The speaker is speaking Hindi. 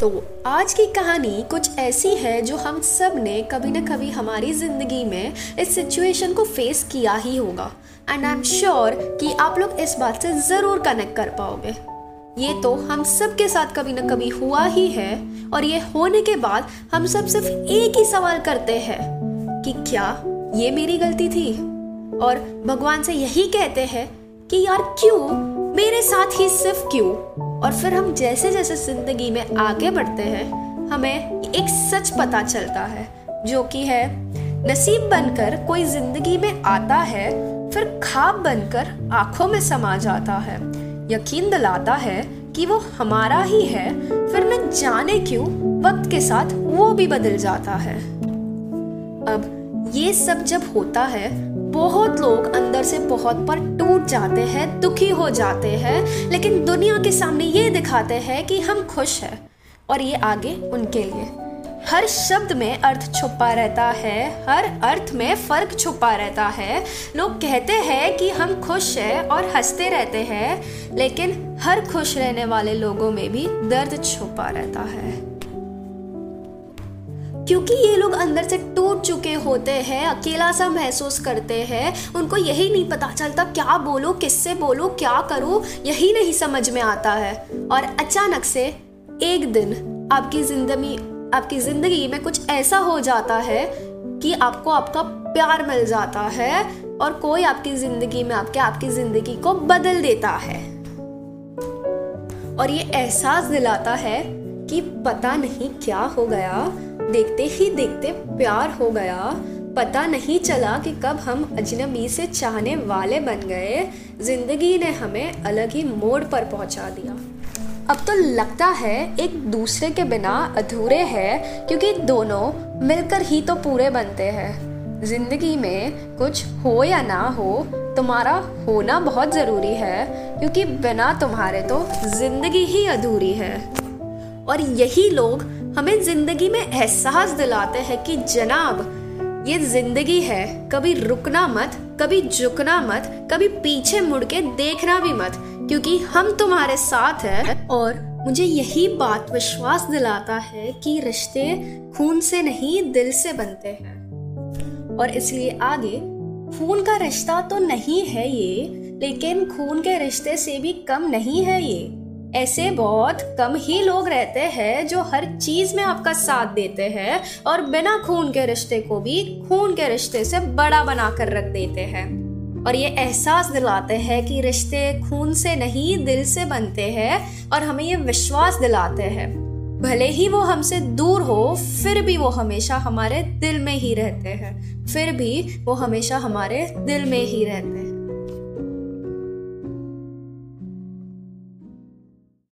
तो आज की कहानी कुछ ऐसी है जो हम सबने कभी ना कभी हमारी ज़िंदगी में इस सिचुएशन को फेस किया ही होगा। एंड आई एम श्योर कि आप लोग इस बात से ज़रूर कनेक्ट कर पाओगे। ये तो हम सब के साथ कभी ना कभी हुआ ही है और ये होने के बाद हम सब सिर्फ़ एक ही सवाल करते हैं कि क्या ये मेरी गलती थी? और भगवान से यही कहते हैं कि यार क्यों? मेरे साथ ही सिर्फ़ क्यों? और फिर हम जैसे जैसे ज़िंदगी में आगे बढ़ते हैं, हमें एक सच पता चलता है, जो कि है, नसीब बनकर कोई ज़िंदगी में आता है, फिर खाब बनकर आँखों में समा जाता है। यकीन दिलाता है कि वो हमारा ही है, फिर न जाने क्यों वक्त के साथ वो भी बदल जाता है। अब ये सब जब होता है बहुत लोग अंदर से बहुत पर टूट जाते हैं, दुखी हो जाते हैं, लेकिन दुनिया के सामने ये दिखाते हैं कि हम खुश हैं और ये आगे उनके लिए। हर शब्द में अर्थ छुपा रहता है, हर अर्थ में फ़र्क छुपा रहता है। लोग कहते हैं कि हम खुश हैं और हँसते रहते हैं, लेकिन हर खुश रहने वाले लोगों में भी दर्द छुपा रहता है। क्योंकि ये लोग अंदर से टूट चुके होते हैं, अकेला सा महसूस करते हैं। उनको यही नहीं पता चलता क्या बोलो, किससे बोलो, क्या करो, यही नहीं समझ में आता है। और अचानक से एक दिन आपकी ज़िंदगी आपकी ज़िंदगी में कुछ ऐसा हो जाता है कि आपको आपका प्यार मिल जाता है और कोई आपकी ज़िंदगी में आपके, आपकी ज़िंदगी को बदल देता है। और ये एहसास दिलाता है कि पता नहीं क्या हो गया। देखते ही देखते प्यार हो गया। पता नहीं चला कि कब हम अजनबी से चाहने वाले बन गए। ज़िंदगी ने हमें अलग ही मोड़ पर पहुँचा दिया। अब तो लगता है एक दूसरे के बिना अधूरे हैं, क्योंकि दोनों मिलकर ही तो पूरे बनते हैं। ज़िंदगी में कुछ हो या ना हो, तुम्हारा होना बहुत ज़रूरी है, क्योंकि बिना तुम्हारे तो ज़िंदगी ही अधूरी है। और यही लोग हमें ज़िंदगी में एहसास दिलाते हैं कि जनाब, ये ज़िंदगी है, कभी रुकना मत, कभी झुकना मत, कभी पीछे मुड़ के देखना भी मत, क्योंकि हम तुम्हारे साथ हैं और मुझे यही बात विश्वास दिलाता है कि रिश्ते खून से नहीं, दिल से बनते हैं। और इसलिए आगे, खून का रिश्ता तो नहीं है ये, लेकिन खून के रिश्ते से भी कम नहीं है ये। ऐसे बहुत कम ही लोग रहते हैं जो हर चीज़ में आपका साथ देते हैं और बिना खून के रिश्ते को भी खून के रिश्ते से बड़ा बना कर रख देते हैं। और ये एहसास दिलाते हैं कि रिश्ते खून से नहीं, दिल से बनते हैं और हमें ये विश्वास दिलाते हैं। भले ही वो हमसे दूर हो, फिर भी वो हमेशा हमारे दिल में ही रहते हैं। फिर भी वो हमेशा हमारे दिल में ही रहते हैं।